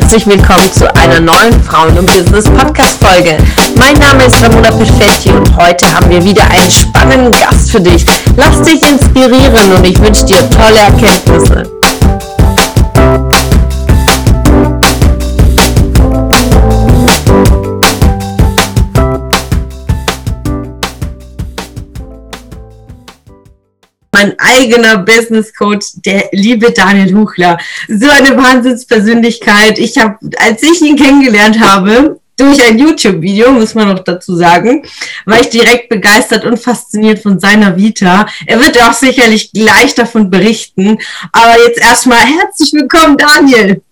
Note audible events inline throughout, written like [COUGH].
herzlich willkommen zu einer neuen Frauen und Business Podcast Folge. Mein Name ist Ramona Perfetti und heute haben wir wieder einen spannenden Gast für dich. Lass dich inspirieren und ich wünsche dir tolle Erkenntnisse. Mein eigener Business Coach, der liebe Daniel Huchler. So eine Wahnsinnspersönlichkeit. Ich habe, als ich ihn kennengelernt habe, durch ein YouTube-Video, muss man noch dazu sagen, war ich direkt begeistert und fasziniert von seiner Vita. Er wird auch sicherlich gleich davon berichten. Aber jetzt erstmal herzlich willkommen, Daniel.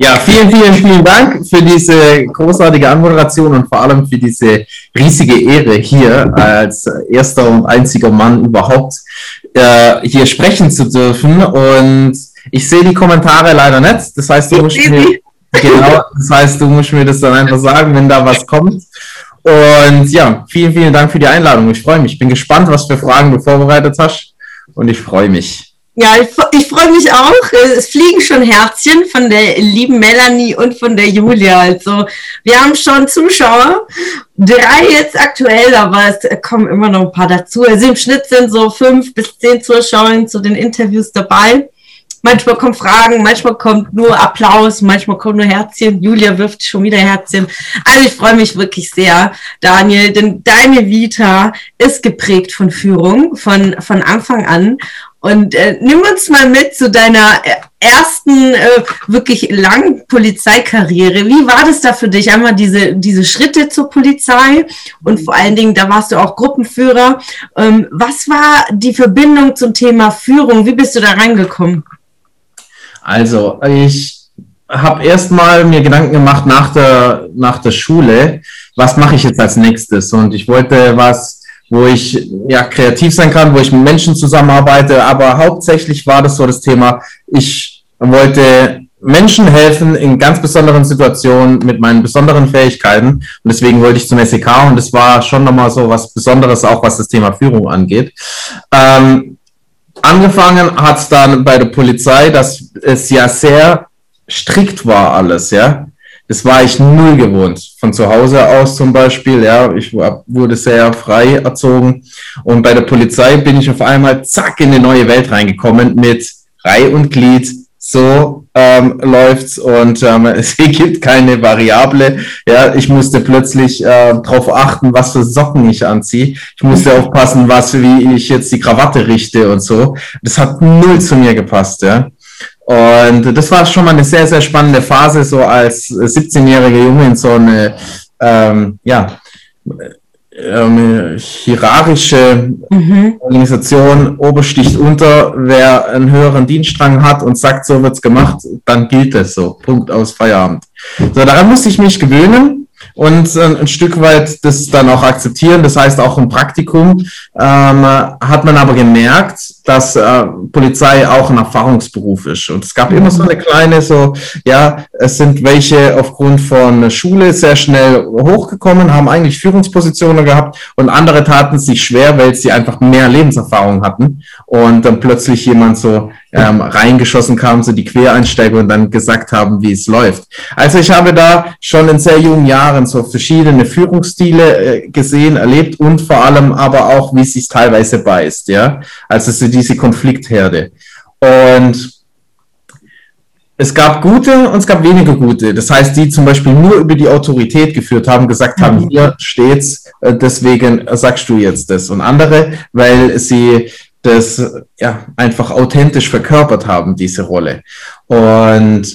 Ja, vielen, vielen, vielen Dank für diese großartige Anmoderation und vor allem für diese riesige Ehre hier als erster und einziger Mann überhaupt äh, hier sprechen zu dürfen. Und ich sehe die Kommentare leider nicht. Das heißt, du musst mir, genau, das heißt, du musst mir das dann einfach sagen, wenn da was kommt. Und ja, vielen, vielen Dank für die Einladung. Ich freue mich. Ich bin gespannt, was für Fragen du vorbereitet hast. Und ich freue mich. Ja, ich, ich freue mich auch. Es fliegen schon Herzchen von der lieben Melanie und von der Julia. Also wir haben schon Zuschauer, drei jetzt aktuell, aber es kommen immer noch ein paar dazu. Also im Schnitt sind so fünf bis zehn Zuschauer zu den Interviews dabei. Manchmal kommen Fragen, manchmal kommt nur Applaus, manchmal kommt nur Herzchen. Julia wirft schon wieder Herzchen. Also ich freue mich wirklich sehr, Daniel, denn deine Vita ist geprägt von Führung von, von Anfang an. Und äh, nimm uns mal mit zu deiner äh, ersten äh, wirklich langen Polizeikarriere. Wie war das da für dich? Einmal diese, diese Schritte zur Polizei und vor allen Dingen, da warst du auch Gruppenführer. Ähm, was war die Verbindung zum Thema Führung? Wie bist du da reingekommen? Also, ich habe erstmal mir Gedanken gemacht nach der, nach der Schule, was mache ich jetzt als nächstes? Und ich wollte was wo ich ja kreativ sein kann, wo ich mit Menschen zusammenarbeite. Aber hauptsächlich war das so das Thema, ich wollte Menschen helfen in ganz besonderen Situationen mit meinen besonderen Fähigkeiten. Und deswegen wollte ich zum SEK und das war schon nochmal so was Besonderes, auch was das Thema Führung angeht. Ähm, angefangen hat es dann bei der Polizei, dass es ja sehr strikt war alles, ja das war ich null gewohnt. Von zu Hause aus zum Beispiel, ja, ich wurde sehr frei erzogen. Und bei der Polizei bin ich auf einmal zack in eine neue Welt reingekommen mit Reih und Glied. So ähm, läuft's und ähm, [LAUGHS] es gibt keine Variable. Ja, ich musste plötzlich äh, darauf achten, was für Socken ich anziehe. Ich musste aufpassen, was wie ich jetzt die Krawatte richte und so. Das hat null zu mir gepasst. Ja. Und das war schon mal eine sehr, sehr spannende Phase, so als 17-jähriger Junge in so eine, ähm, ja, ähm, hierarchische mhm. Organisation, Obersticht unter, wer einen höheren Dienststrang hat und sagt, so wird's gemacht, dann gilt es so. Punkt aus Feierabend. So, daran musste ich mich gewöhnen und äh, ein Stück weit das dann auch akzeptieren. Das heißt, auch im Praktikum ähm, hat man aber gemerkt, dass äh, Polizei auch ein Erfahrungsberuf ist. Und es gab immer so eine kleine, so, ja, es sind welche aufgrund von Schule sehr schnell hochgekommen, haben eigentlich Führungspositionen gehabt und andere taten sich schwer, weil sie einfach mehr Lebenserfahrung hatten und dann plötzlich jemand so ähm, reingeschossen kam, so die Quereinsteiger und dann gesagt haben, wie es läuft. Also ich habe da schon in sehr jungen Jahren so verschiedene Führungsstile äh, gesehen, erlebt und vor allem aber auch, wie es sich teilweise beißt, ja. Also so diese Konfliktherde. Und es gab gute und es gab weniger gute. Das heißt, die zum Beispiel nur über die Autorität geführt haben, gesagt haben, hier steht's, äh, deswegen sagst du jetzt das. Und andere, weil sie das ja einfach authentisch verkörpert haben, diese Rolle. Und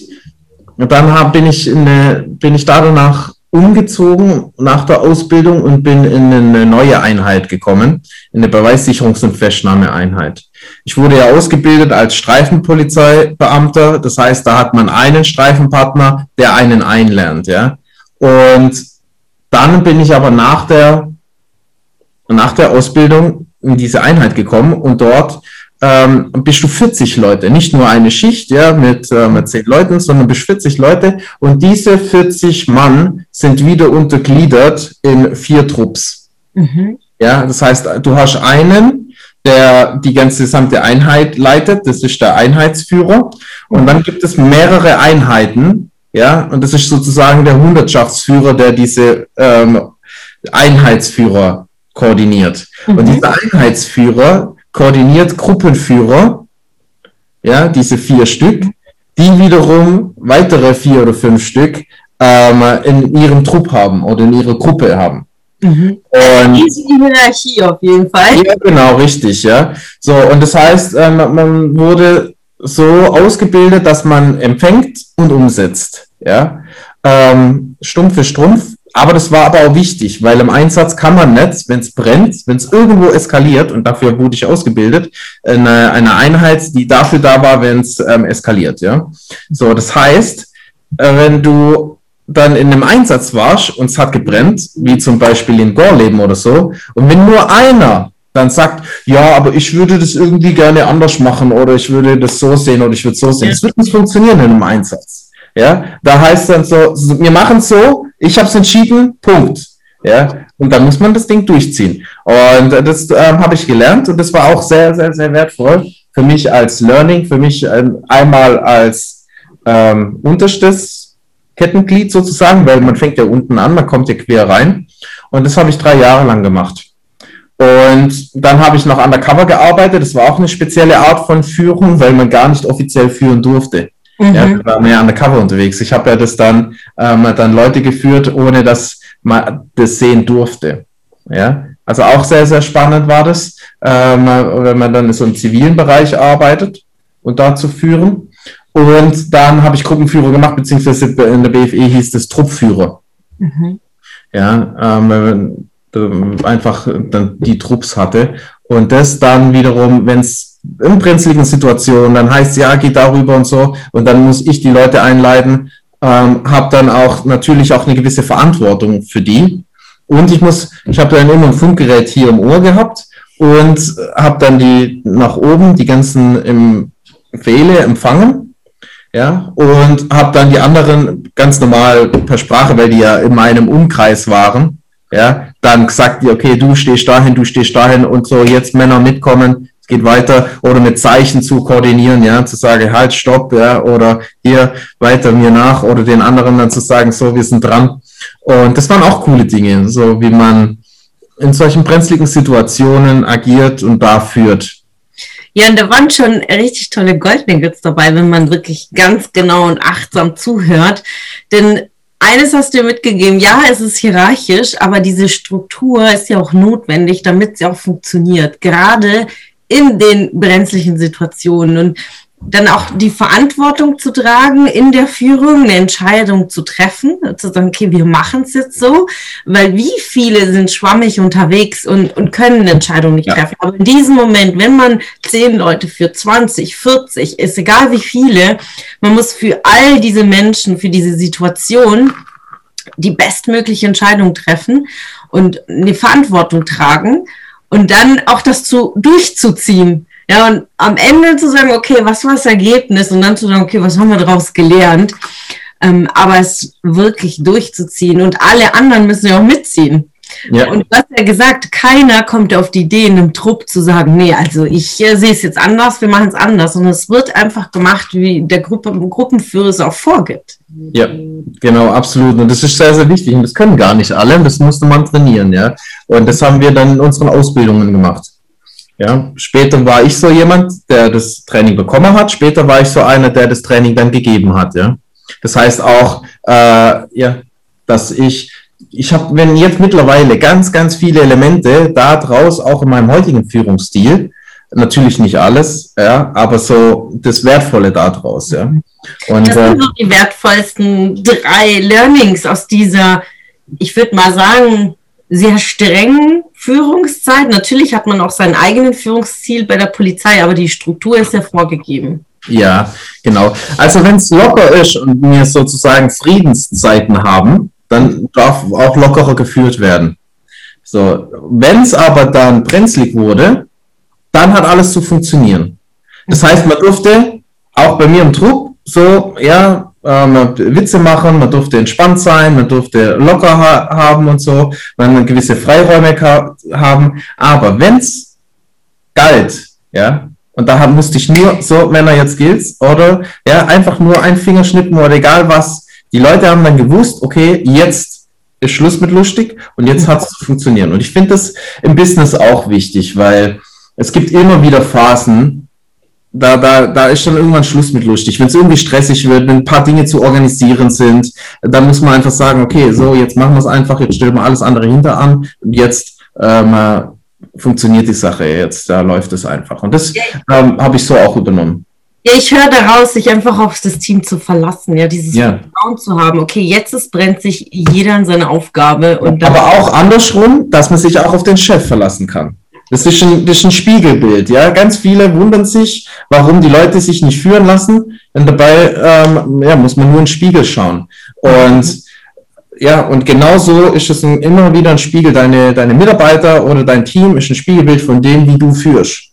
dann hab, bin ich eine, bin ich da danach umgezogen nach der Ausbildung und bin in eine neue Einheit gekommen, in eine Beweissicherungs- und Festnahmeeinheit. Ich wurde ja ausgebildet als Streifenpolizeibeamter, das heißt, da hat man einen Streifenpartner, der einen einlernt, ja. Und dann bin ich aber nach der, nach der Ausbildung in diese Einheit gekommen und dort ähm, bist du 40 Leute, nicht nur eine Schicht ja, mit, äh, mit 10 Leuten, sondern bist 40 Leute und diese 40 Mann sind wieder untergliedert in vier Trupps. Mhm. Ja, das heißt, du hast einen, der die ganze gesamte Einheit leitet, das ist der Einheitsführer und dann gibt es mehrere Einheiten ja, und das ist sozusagen der Hundertschaftsführer, der diese ähm, Einheitsführer koordiniert. Mhm. Und dieser Einheitsführer koordiniert Gruppenführer, ja, diese vier Stück, die wiederum weitere vier oder fünf Stück ähm, in ihrem Trupp haben oder in ihrer Gruppe haben. Mhm. Und, die Hierarchie auf jeden Fall. Ja, genau, richtig, ja. So, und das heißt, ähm, man wurde so ausgebildet, dass man empfängt und umsetzt, ja. Ähm, Stumpf für Strumpf, aber das war aber auch wichtig, weil im Einsatz kann man nicht, wenn es brennt, wenn es irgendwo eskaliert, und dafür wurde ich ausgebildet, eine, eine Einheit, die dafür da war, wenn es ähm, eskaliert. Ja? So, das heißt, äh, wenn du dann in einem Einsatz warst und es hat gebrennt, wie zum Beispiel in Gorleben oder so, und wenn nur einer dann sagt, ja, aber ich würde das irgendwie gerne anders machen oder ich würde das so sehen oder ich würde so sehen, das wird nicht funktionieren in einem Einsatz. Ja, da heißt dann so, wir machen so, ich habe es entschieden, Punkt. Ja, und dann muss man das Ding durchziehen. Und das ähm, habe ich gelernt und das war auch sehr, sehr, sehr wertvoll für mich als Learning, für mich ähm, einmal als ähm, unterstes Kettenglied sozusagen, weil man fängt ja unten an, man kommt ja quer rein. Und das habe ich drei Jahre lang gemacht. Und dann habe ich noch undercover gearbeitet. Das war auch eine spezielle Art von Führung, weil man gar nicht offiziell führen durfte. Mhm. Ja, ich war mehr undercover unterwegs. Ich habe ja das dann, ähm, dann Leute geführt, ohne dass man das sehen durfte. Ja, also auch sehr, sehr spannend war das, ähm, wenn man dann in so einem zivilen Bereich arbeitet und da zu führen. Und dann habe ich Gruppenführer gemacht, beziehungsweise in der BFE hieß es Truppführer. Mhm. Ja, ähm, einfach dann die Trupps hatte. Und das dann wiederum, wenn es in brenzligen Situationen, dann heißt ja, geht darüber und so, und dann muss ich die Leute einleiten, ähm, habe dann auch natürlich auch eine gewisse Verantwortung für die. Und ich muss, ich habe dann immer ein Funkgerät hier im Ohr gehabt und habe dann die nach oben die ganzen im Fehler empfangen, ja, und habe dann die anderen ganz normal per Sprache, weil die ja in meinem Umkreis waren, ja, dann gesagt, okay, du stehst dahin, du stehst dahin und so, jetzt Männer mitkommen, es geht weiter oder mit Zeichen zu koordinieren, ja, zu sagen, halt, stopp, ja, oder hier weiter mir nach oder den anderen dann zu sagen, so, wir sind dran. Und das waren auch coole Dinge, so wie man in solchen brenzligen Situationen agiert und da führt. Ja, und da waren schon richtig tolle Goldnuggets dabei, wenn man wirklich ganz genau und achtsam zuhört. Denn eines hast du mitgegeben, ja, es ist hierarchisch, aber diese Struktur ist ja auch notwendig, damit sie auch funktioniert, gerade in den brenzlichen Situationen. Und dann auch die Verantwortung zu tragen, in der Führung eine Entscheidung zu treffen, zu sagen, okay, wir machen es jetzt so, weil wie viele sind schwammig unterwegs und, und können eine Entscheidung nicht ja. treffen. Aber in diesem Moment, wenn man zehn Leute für 20, 40, ist egal wie viele, man muss für all diese Menschen, für diese Situation die bestmögliche Entscheidung treffen und eine Verantwortung tragen und dann auch das zu durchzuziehen. Ja, und am Ende zu sagen, okay, was war das Ergebnis? Und dann zu sagen, okay, was haben wir daraus gelernt? Ähm, aber es wirklich durchzuziehen und alle anderen müssen ja auch mitziehen. Ja. Und du hast ja gesagt, keiner kommt auf die Idee, in einem Trupp zu sagen, nee, also ich äh, sehe es jetzt anders, wir machen es anders. Und es wird einfach gemacht, wie der Gruppe, Gruppenführer es auch vorgibt. Ja, genau, absolut. Und das ist sehr, sehr wichtig. Und das können gar nicht alle. Das musste man trainieren, ja. Und das haben wir dann in unseren Ausbildungen gemacht. Ja, später war ich so jemand, der das Training bekommen hat. Später war ich so einer, der das Training dann gegeben hat. Ja, das heißt auch, äh, ja, dass ich, ich habe, wenn jetzt mittlerweile ganz, ganz viele Elemente da draus, auch in meinem heutigen Führungsstil, natürlich nicht alles, ja, aber so das Wertvolle da draus, ja. Und, das sind äh, so die wertvollsten drei Learnings aus dieser, ich würde mal sagen, sehr strengen Führungszeit. Natürlich hat man auch seinen eigenen Führungsziel bei der Polizei, aber die Struktur ist ja vorgegeben. Ja, genau. Also wenn es locker ist und wir sozusagen Friedenszeiten haben, dann darf auch lockerer geführt werden. So, wenn es aber dann brenzlig wurde, dann hat alles zu funktionieren. Das heißt, man durfte auch bei mir im Trupp so, ja, ähm, Witze machen, man durfte entspannt sein, man durfte locker ha haben und so, man gewisse Freiräume haben. Aber wenn's galt, ja, und da musste ich nur, so Männer, jetzt gilt's, oder ja, einfach nur ein Fingerschnippen oder egal was, Die Leute haben dann gewusst, okay, jetzt ist Schluss mit lustig und jetzt hat es zu funktionieren. Und ich finde das im Business auch wichtig, weil es gibt immer wieder Phasen, da, da, da ist dann irgendwann Schluss mit lustig. Wenn es irgendwie stressig wird, wenn ein paar Dinge zu organisieren sind, dann muss man einfach sagen, okay, so, jetzt machen wir es einfach, jetzt stellen wir alles andere hinter an und jetzt ähm, funktioniert die Sache, jetzt da läuft es einfach. Und das ähm, habe ich so auch übernommen. Ja, ich höre daraus, sich einfach auf das Team zu verlassen, ja, dieses Ja. Vertrauen zu haben. Okay, jetzt ist, brennt sich jeder an seine Aufgabe und dann, Aber auch andersrum, dass man sich auch auf den Chef verlassen kann. Das ist ein, das ist ein Spiegelbild, ja. Ganz viele wundern sich, warum die Leute sich nicht führen lassen. Und dabei ähm, ja, muss man nur in den Spiegel schauen. Und ja, und genauso ist es ein, immer wieder ein Spiegel. Deine, deine Mitarbeiter oder dein Team ist ein Spiegelbild von dem, wie du führst.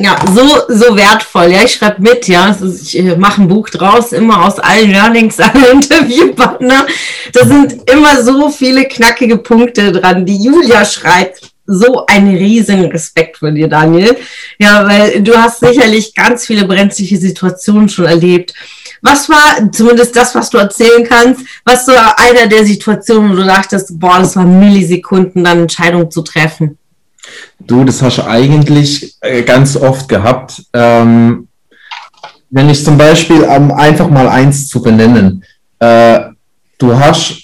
Ja, so, so wertvoll. Ja, ich schreibe mit, ja. Ich äh, mache ein Buch draus, immer aus allen Learnings, [LAUGHS] alle Interviewpartner. Da sind immer so viele knackige Punkte dran. Die Julia schreibt, so einen riesen Respekt von dir, Daniel. Ja, weil du hast sicherlich ganz viele brenzliche Situationen schon erlebt. Was war, zumindest das, was du erzählen kannst, was so einer der Situationen, wo du dachtest, boah, das waren Millisekunden, dann Entscheidung zu treffen? Du, das hast du eigentlich äh, ganz oft gehabt. Ähm, wenn ich zum Beispiel, um einfach mal eins zu benennen, äh, du hast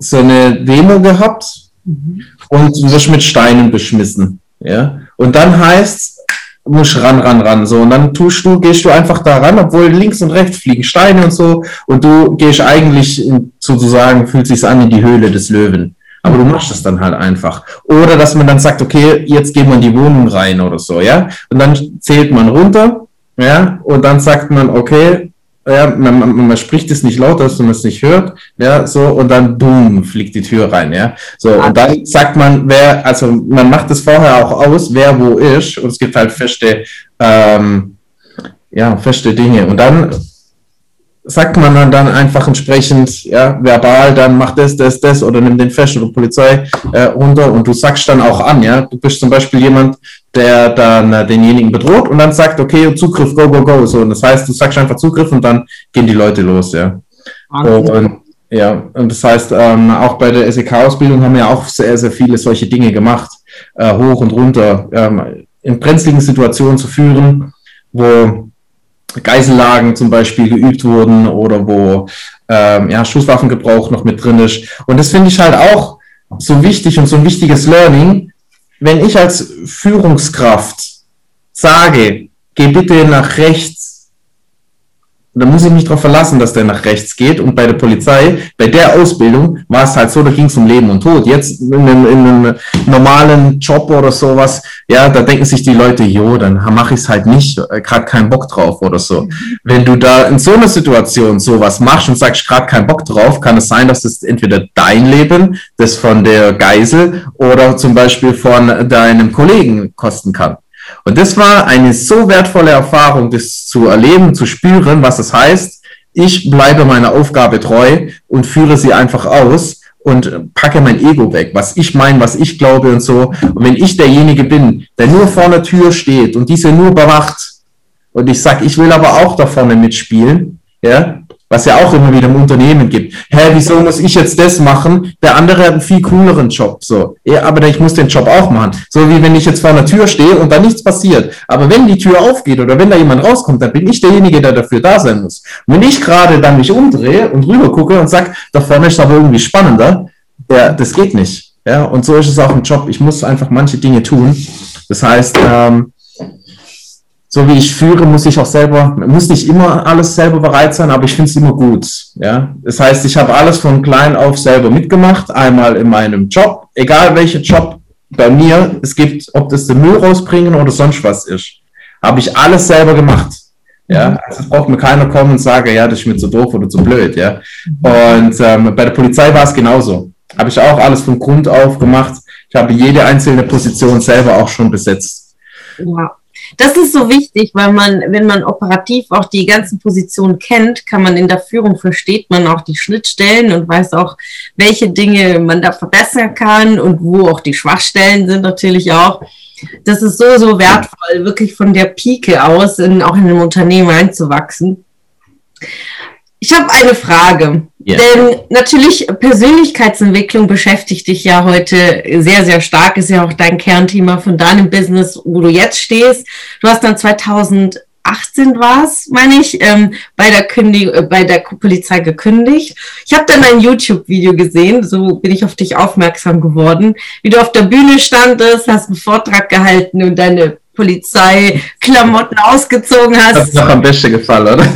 so eine Demo gehabt und du wirst mit Steinen beschmissen. Ja? Und dann heißt musst ran, ran, ran. So, und dann tust du, gehst du einfach da ran, obwohl links und rechts fliegen Steine und so, und du gehst eigentlich sozusagen, fühlt sich an in die Höhle des Löwen. Aber du machst es dann halt einfach. Oder dass man dann sagt, okay, jetzt gehen wir in die Wohnung rein oder so, ja. Und dann zählt man runter, ja, und dann sagt man, okay, ja, man, man, man spricht es nicht laut, dass man es nicht hört, ja, so, und dann boom, fliegt die Tür rein, ja. So, und dann sagt man, wer, also man macht es vorher auch aus, wer wo ist, und es gibt halt feste, ähm, ja, feste Dinge. Und dann sagt man dann, einfach entsprechend, ja, verbal, dann mach das, das, das oder nimm den fest oder Polizei äh, runter und du sagst dann auch an, ja, du bist zum Beispiel jemand, der dann äh, denjenigen bedroht und dann sagt, okay, Zugriff, go, go, go, so, und das heißt, du sagst einfach Zugriff und dann gehen die Leute los, ja. Und, ja, und das heißt, ähm, auch bei der SEK-Ausbildung haben wir auch sehr, sehr viele solche Dinge gemacht, äh, hoch und runter, ähm, in brenzligen Situationen zu führen, wo Geisellagen zum Beispiel geübt wurden oder wo ähm, ja, Schusswaffengebrauch noch mit drin ist. Und das finde ich halt auch so wichtig und so ein wichtiges Learning. Wenn ich als Führungskraft sage, geh bitte nach rechts, dann muss ich mich darauf verlassen, dass der nach rechts geht. Und bei der Polizei, bei der Ausbildung, war es halt so, da ging es um Leben und Tod. Jetzt in einem, in einem normalen Job oder sowas, ja, da denken sich die Leute, jo, dann mache ich es halt nicht, gerade keinen Bock drauf oder so. Wenn du da in so einer Situation sowas machst und sagst, gerade keinen Bock drauf, kann es sein, dass es entweder dein Leben, das von der Geisel oder zum Beispiel von deinem Kollegen kosten kann. Und das war eine so wertvolle Erfahrung, das zu erleben, zu spüren, was es heißt. Ich bleibe meiner Aufgabe treu und führe sie einfach aus und packe mein Ego weg, was ich meine, was ich glaube und so. Und wenn ich derjenige bin, der nur vor der Tür steht und diese nur bewacht und ich sag, ich will aber auch da vorne mitspielen, ja, was ja auch immer wieder im Unternehmen gibt. Hä, wieso muss ich jetzt das machen? Der andere hat einen viel cooleren Job, so. Ja, aber ich muss den Job auch machen. So wie wenn ich jetzt vor einer Tür stehe und da nichts passiert. Aber wenn die Tür aufgeht oder wenn da jemand rauskommt, dann bin ich derjenige, der dafür da sein muss. Und wenn ich gerade dann mich umdrehe und rüber gucke und sag, da vorne ist aber irgendwie spannender, ja, das geht nicht. Ja, und so ist es auch im Job. Ich muss einfach manche Dinge tun. Das heißt, ähm, so wie ich führe, muss ich auch selber, muss nicht immer alles selber bereit sein, aber ich finde es immer gut. Ja, das heißt, ich habe alles von klein auf selber mitgemacht, einmal in meinem Job, egal welcher Job bei mir es gibt, ob das den Müll rausbringen oder sonst was ist, habe ich alles selber gemacht. Ja, also es braucht mir keiner kommen und sagen, ja, das ist mir zu doof oder zu blöd. Ja, und ähm, bei der Polizei war es genauso. Habe ich auch alles von Grund auf gemacht. Ich habe jede einzelne Position selber auch schon besetzt. Ja, das ist so wichtig, weil man, wenn man operativ auch die ganzen Positionen kennt, kann man in der Führung versteht man auch die Schnittstellen und weiß auch, welche Dinge man da verbessern kann und wo auch die Schwachstellen sind natürlich auch. Das ist so, so wertvoll, wirklich von der Pike aus in, auch in einem Unternehmen reinzuwachsen. Ich habe eine Frage. Yeah. Denn natürlich Persönlichkeitsentwicklung beschäftigt dich ja heute sehr, sehr stark. Ist ja auch dein Kernthema von deinem Business, wo du jetzt stehst. Du hast dann 2018 war es, meine ich, ähm, bei, der Kündig äh, bei der Polizei gekündigt. Ich habe dann ein YouTube-Video gesehen, so bin ich auf dich aufmerksam geworden, wie du auf der Bühne standest, hast einen Vortrag gehalten und deine Polizeiklamotten ausgezogen hast. Das ist noch am besten gefallen, oder? [LAUGHS]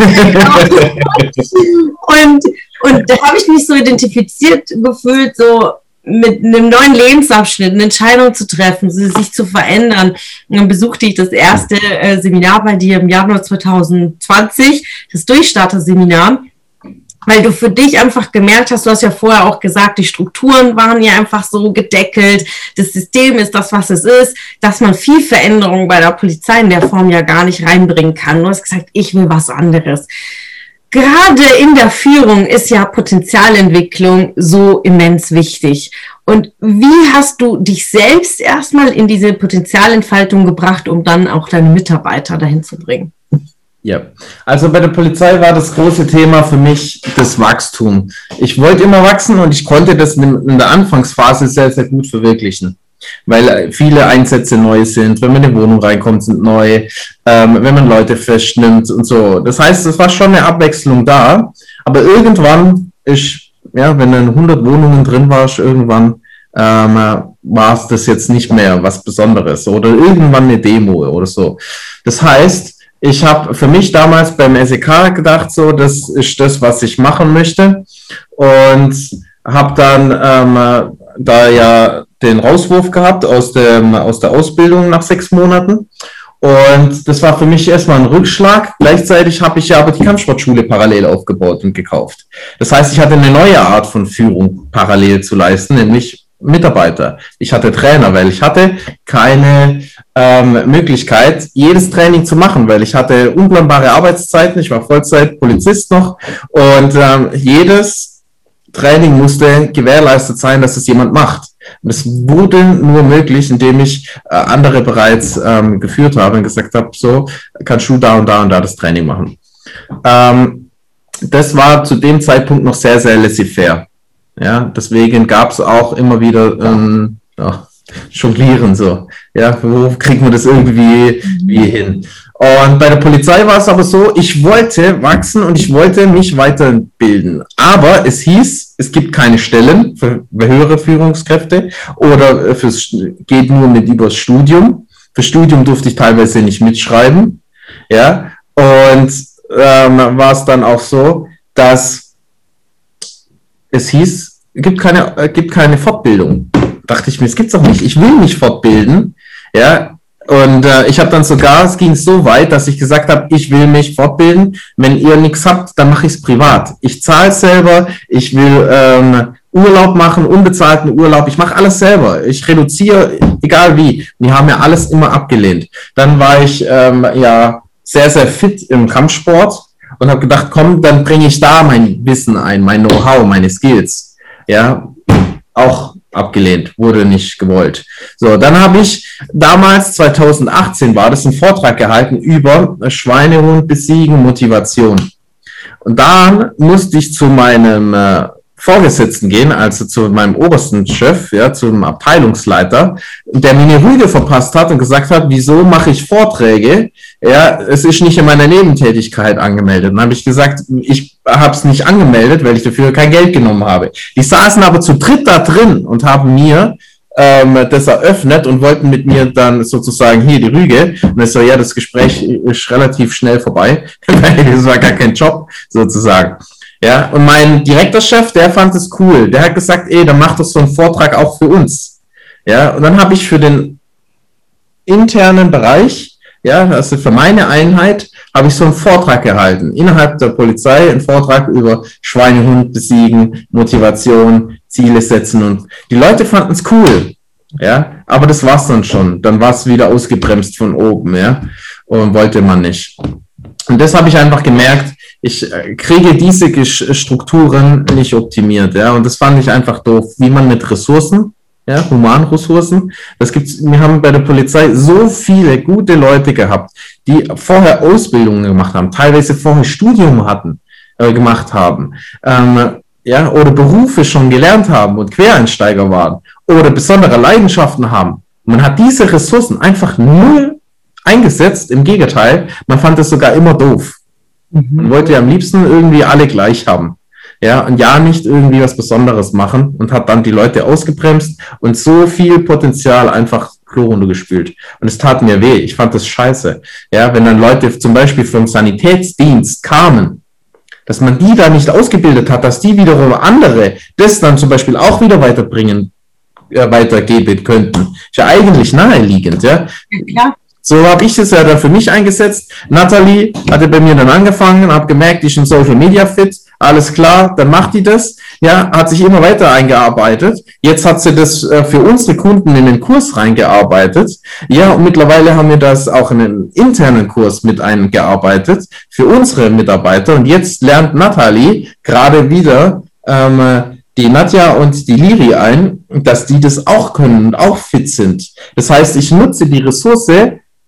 und, und da habe ich mich so identifiziert gefühlt, so mit einem neuen Lebensabschnitt eine Entscheidung zu treffen, sich zu verändern. Und dann besuchte ich das erste äh, Seminar bei dir im Januar 2020, das Durchstarter-Seminar weil du für dich einfach gemerkt hast, du hast ja vorher auch gesagt, die Strukturen waren ja einfach so gedeckelt, das System ist das, was es ist, dass man viel Veränderung bei der Polizei in der Form ja gar nicht reinbringen kann. Du hast gesagt, ich will was anderes. Gerade in der Führung ist ja Potenzialentwicklung so immens wichtig. Und wie hast du dich selbst erstmal in diese Potenzialentfaltung gebracht, um dann auch deine Mitarbeiter dahin zu bringen? Ja, also bei der Polizei war das große Thema für mich das Wachstum. Ich wollte immer wachsen und ich konnte das in der Anfangsphase sehr, sehr gut verwirklichen, weil viele Einsätze neu sind, wenn man in eine Wohnung reinkommt, sind neu, ähm, wenn man Leute festnimmt und so. Das heißt, es war schon eine Abwechslung da, aber irgendwann ist, ja, wenn dann 100 Wohnungen drin warst, irgendwann ähm, war es das jetzt nicht mehr was Besonderes oder irgendwann eine Demo oder so. Das heißt, ich habe für mich damals beim SEK gedacht, so, das ist das, was ich machen möchte. Und habe dann ähm, da ja den Rauswurf gehabt aus, dem, aus der Ausbildung nach sechs Monaten. Und das war für mich erstmal ein Rückschlag. Gleichzeitig habe ich ja aber die Kampfsportschule parallel aufgebaut und gekauft. Das heißt, ich hatte eine neue Art von Führung parallel zu leisten, nämlich Mitarbeiter. Ich hatte Trainer, weil ich hatte keine ähm, Möglichkeit, jedes Training zu machen, weil ich hatte unplanbare Arbeitszeiten. Ich war Vollzeit Polizist noch und ähm, jedes Training musste gewährleistet sein, dass es jemand macht. Und es wurde nur möglich, indem ich äh, andere bereits ähm, geführt habe und gesagt habe, so kannst du da und da und da das Training machen. Ähm, das war zu dem Zeitpunkt noch sehr, sehr laissez-faire. Ja, deswegen gab es auch immer wieder ähm, ja, Jonglieren so. Ja, wo kriegt man das irgendwie wie hin? Und bei der Polizei war es aber so, ich wollte wachsen und ich wollte mich weiterbilden. Aber es hieß, es gibt keine Stellen für höhere Führungskräfte oder fürs geht nur mit übers Studium. Für Studium durfte ich teilweise nicht mitschreiben. Ja, und ähm, war es dann auch so, dass es hieß, gibt keine, äh, gibt keine Fortbildung. Dachte ich mir, es gibt's doch nicht. Ich will mich fortbilden. Ja, und äh, ich habe dann sogar, es ging so weit, dass ich gesagt habe, ich will mich fortbilden. Wenn ihr nichts habt, dann mache ich es privat. Ich zahle selber, ich will ähm, Urlaub machen, unbezahlten Urlaub, ich mache alles selber. Ich reduziere, egal wie. Wir haben ja alles immer abgelehnt. Dann war ich ähm, ja sehr, sehr fit im Kampfsport und habe gedacht, komm, dann bringe ich da mein Wissen ein, mein Know-how, meine Skills. Ja, auch abgelehnt, wurde nicht gewollt. So, dann habe ich damals, 2018 war das, einen Vortrag gehalten über Schweinehund besiegen, Motivation. Und dann musste ich zu meinem äh, Vorgesetzten gehen, also zu meinem obersten Chef, ja, zum Abteilungsleiter, der mir eine Rüge verpasst hat und gesagt hat, wieso mache ich Vorträge? Ja, es ist nicht in meiner Nebentätigkeit angemeldet. dann habe ich gesagt, ich habe es nicht angemeldet, weil ich dafür kein Geld genommen habe. Die saßen aber zu dritt da drin und haben mir ähm, das eröffnet und wollten mit mir dann sozusagen hier die Rüge. Und ich so, ja, das Gespräch ist relativ schnell vorbei, [LAUGHS] das war gar kein Job sozusagen. Ja, und mein Direktorchef, der fand es cool. Der hat gesagt, ey, dann macht das so einen Vortrag auch für uns. Ja, und dann habe ich für den internen Bereich, ja, also für meine Einheit, habe ich so einen Vortrag gehalten. Innerhalb der Polizei einen Vortrag über Schweinehund besiegen, Motivation, Ziele setzen und die Leute fanden es cool. Ja, aber das war's dann schon. Dann war es wieder ausgebremst von oben, ja, und wollte man nicht. Und das habe ich einfach gemerkt, ich äh, kriege diese Strukturen nicht optimiert, ja, und das fand ich einfach doof, wie man mit Ressourcen, ja, Humanressourcen, das gibt's, wir haben bei der Polizei so viele gute Leute gehabt, die vorher Ausbildungen gemacht haben, teilweise vorher Studium hatten, äh, gemacht haben, ähm, ja, oder Berufe schon gelernt haben und Quereinsteiger waren oder besondere Leidenschaften haben. Man hat diese Ressourcen einfach null eingesetzt. Im Gegenteil, man fand es sogar immer doof. Mhm. Man wollte ja am liebsten irgendwie alle gleich haben. Ja, und ja nicht irgendwie was Besonderes machen und hat dann die Leute ausgebremst und so viel Potenzial einfach Chlorrunde gespült. Und es tat mir weh. Ich fand das scheiße. Ja, wenn dann Leute zum Beispiel vom Sanitätsdienst kamen, dass man die da nicht ausgebildet hat, dass die wiederum andere das dann zum Beispiel auch wieder weiterbringen, äh, weitergeben könnten. Ist ja eigentlich naheliegend, ja. ja so habe ich es ja dann für mich eingesetzt. Natalie hatte bei mir dann angefangen, habe gemerkt, die ist in Social Media fit. Alles klar, dann macht die das. Ja, hat sich immer weiter eingearbeitet. Jetzt hat sie das äh, für unsere Kunden in den Kurs reingearbeitet. Ja, und mittlerweile haben wir das auch in einen internen Kurs mit eingearbeitet für unsere Mitarbeiter. Und jetzt lernt Natalie gerade wieder ähm, die Nadja und die Liri ein, dass die das auch können und auch fit sind. Das heißt, ich nutze die Ressource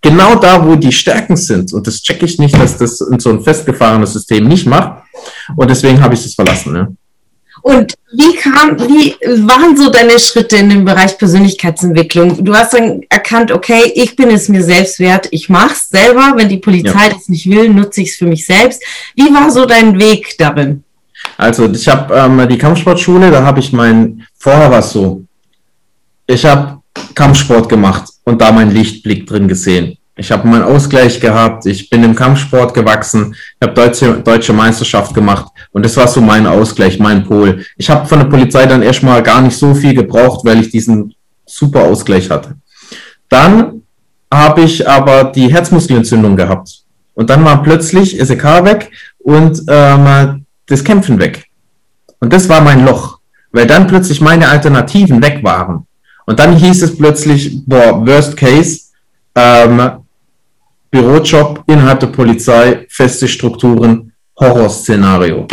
genau da, wo die Stärken sind. Und das checke ich nicht, dass das in so ein festgefahrenes System nicht macht. Und deswegen habe ich das verlassen. Ne? Und wie kam, wie waren so deine Schritte in dem Bereich Persönlichkeitsentwicklung? Du hast dann erkannt, okay, ich bin es mir selbst wert, ich mache es selber. Wenn die Polizei ja. das nicht will, nutze ich es für mich selbst. Wie war so dein Weg darin? Also ich habe ähm, die Kampfsportschule, da habe ich mein, vorher war es so, ich habe Kampfsport gemacht und da meinen Lichtblick drin gesehen. Ich habe meinen Ausgleich gehabt, ich bin im Kampfsport gewachsen, ich habe deutsche, deutsche Meisterschaft gemacht und das war so mein Ausgleich, mein Pol. Ich habe von der Polizei dann erstmal gar nicht so viel gebraucht, weil ich diesen super Ausgleich hatte. Dann habe ich aber die Herzmuskelentzündung gehabt. Und dann war plötzlich SEK weg und ähm, das Kämpfen weg. Und das war mein Loch, weil dann plötzlich meine Alternativen weg waren. Und dann hieß es plötzlich, boah, Worst Case, ähm, Bürojob innerhalb der Polizei, feste Strukturen, Horrorszenario.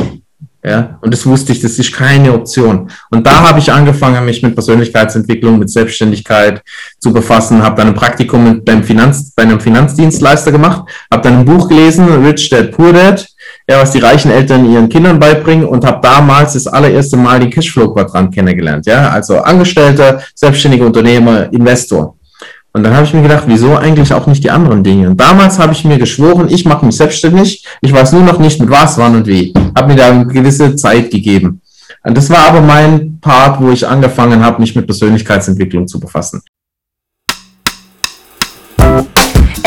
Ja, und das wusste ich, das ist keine Option. Und da habe ich angefangen, mich mit Persönlichkeitsentwicklung, mit Selbstständigkeit zu befassen, habe dann ein Praktikum beim Finanz, bei einem Finanzdienstleister gemacht, habe dann ein Buch gelesen, Rich Dad Poor Dad, ja, was die reichen Eltern ihren Kindern beibringen und habe damals das allererste Mal den Cashflow-Quadrant kennengelernt. Ja, also Angestellter, selbstständiger Unternehmer, Investor. Und dann habe ich mir gedacht, wieso eigentlich auch nicht die anderen Dinge? Und damals habe ich mir geschworen, ich mache mich selbstständig. Ich weiß nur noch nicht mit was, wann und wie. Habe mir da eine gewisse Zeit gegeben. Und das war aber mein Part, wo ich angefangen habe, mich mit Persönlichkeitsentwicklung zu befassen.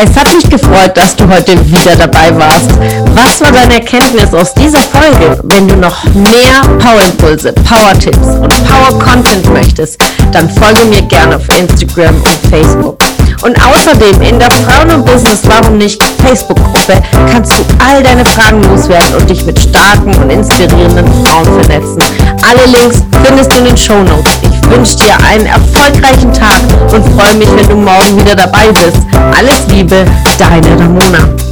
Es hat mich gefreut, dass du heute wieder dabei warst. Was war deine Erkenntnis aus dieser Folge? Wenn du noch mehr Power-Impulse, Power-Tipps und Power-Content möchtest, dann folge mir gerne auf Instagram und Facebook. Und außerdem in der Frauen und Business Warum nicht Facebook-Gruppe kannst du all deine Fragen loswerden und dich mit starken und inspirierenden Frauen vernetzen. Alle Links findest du in den Show Notes. Ich wünsche dir einen erfolgreichen Tag und freue mich, wenn du morgen wieder dabei bist. Alles Liebe, deine Ramona.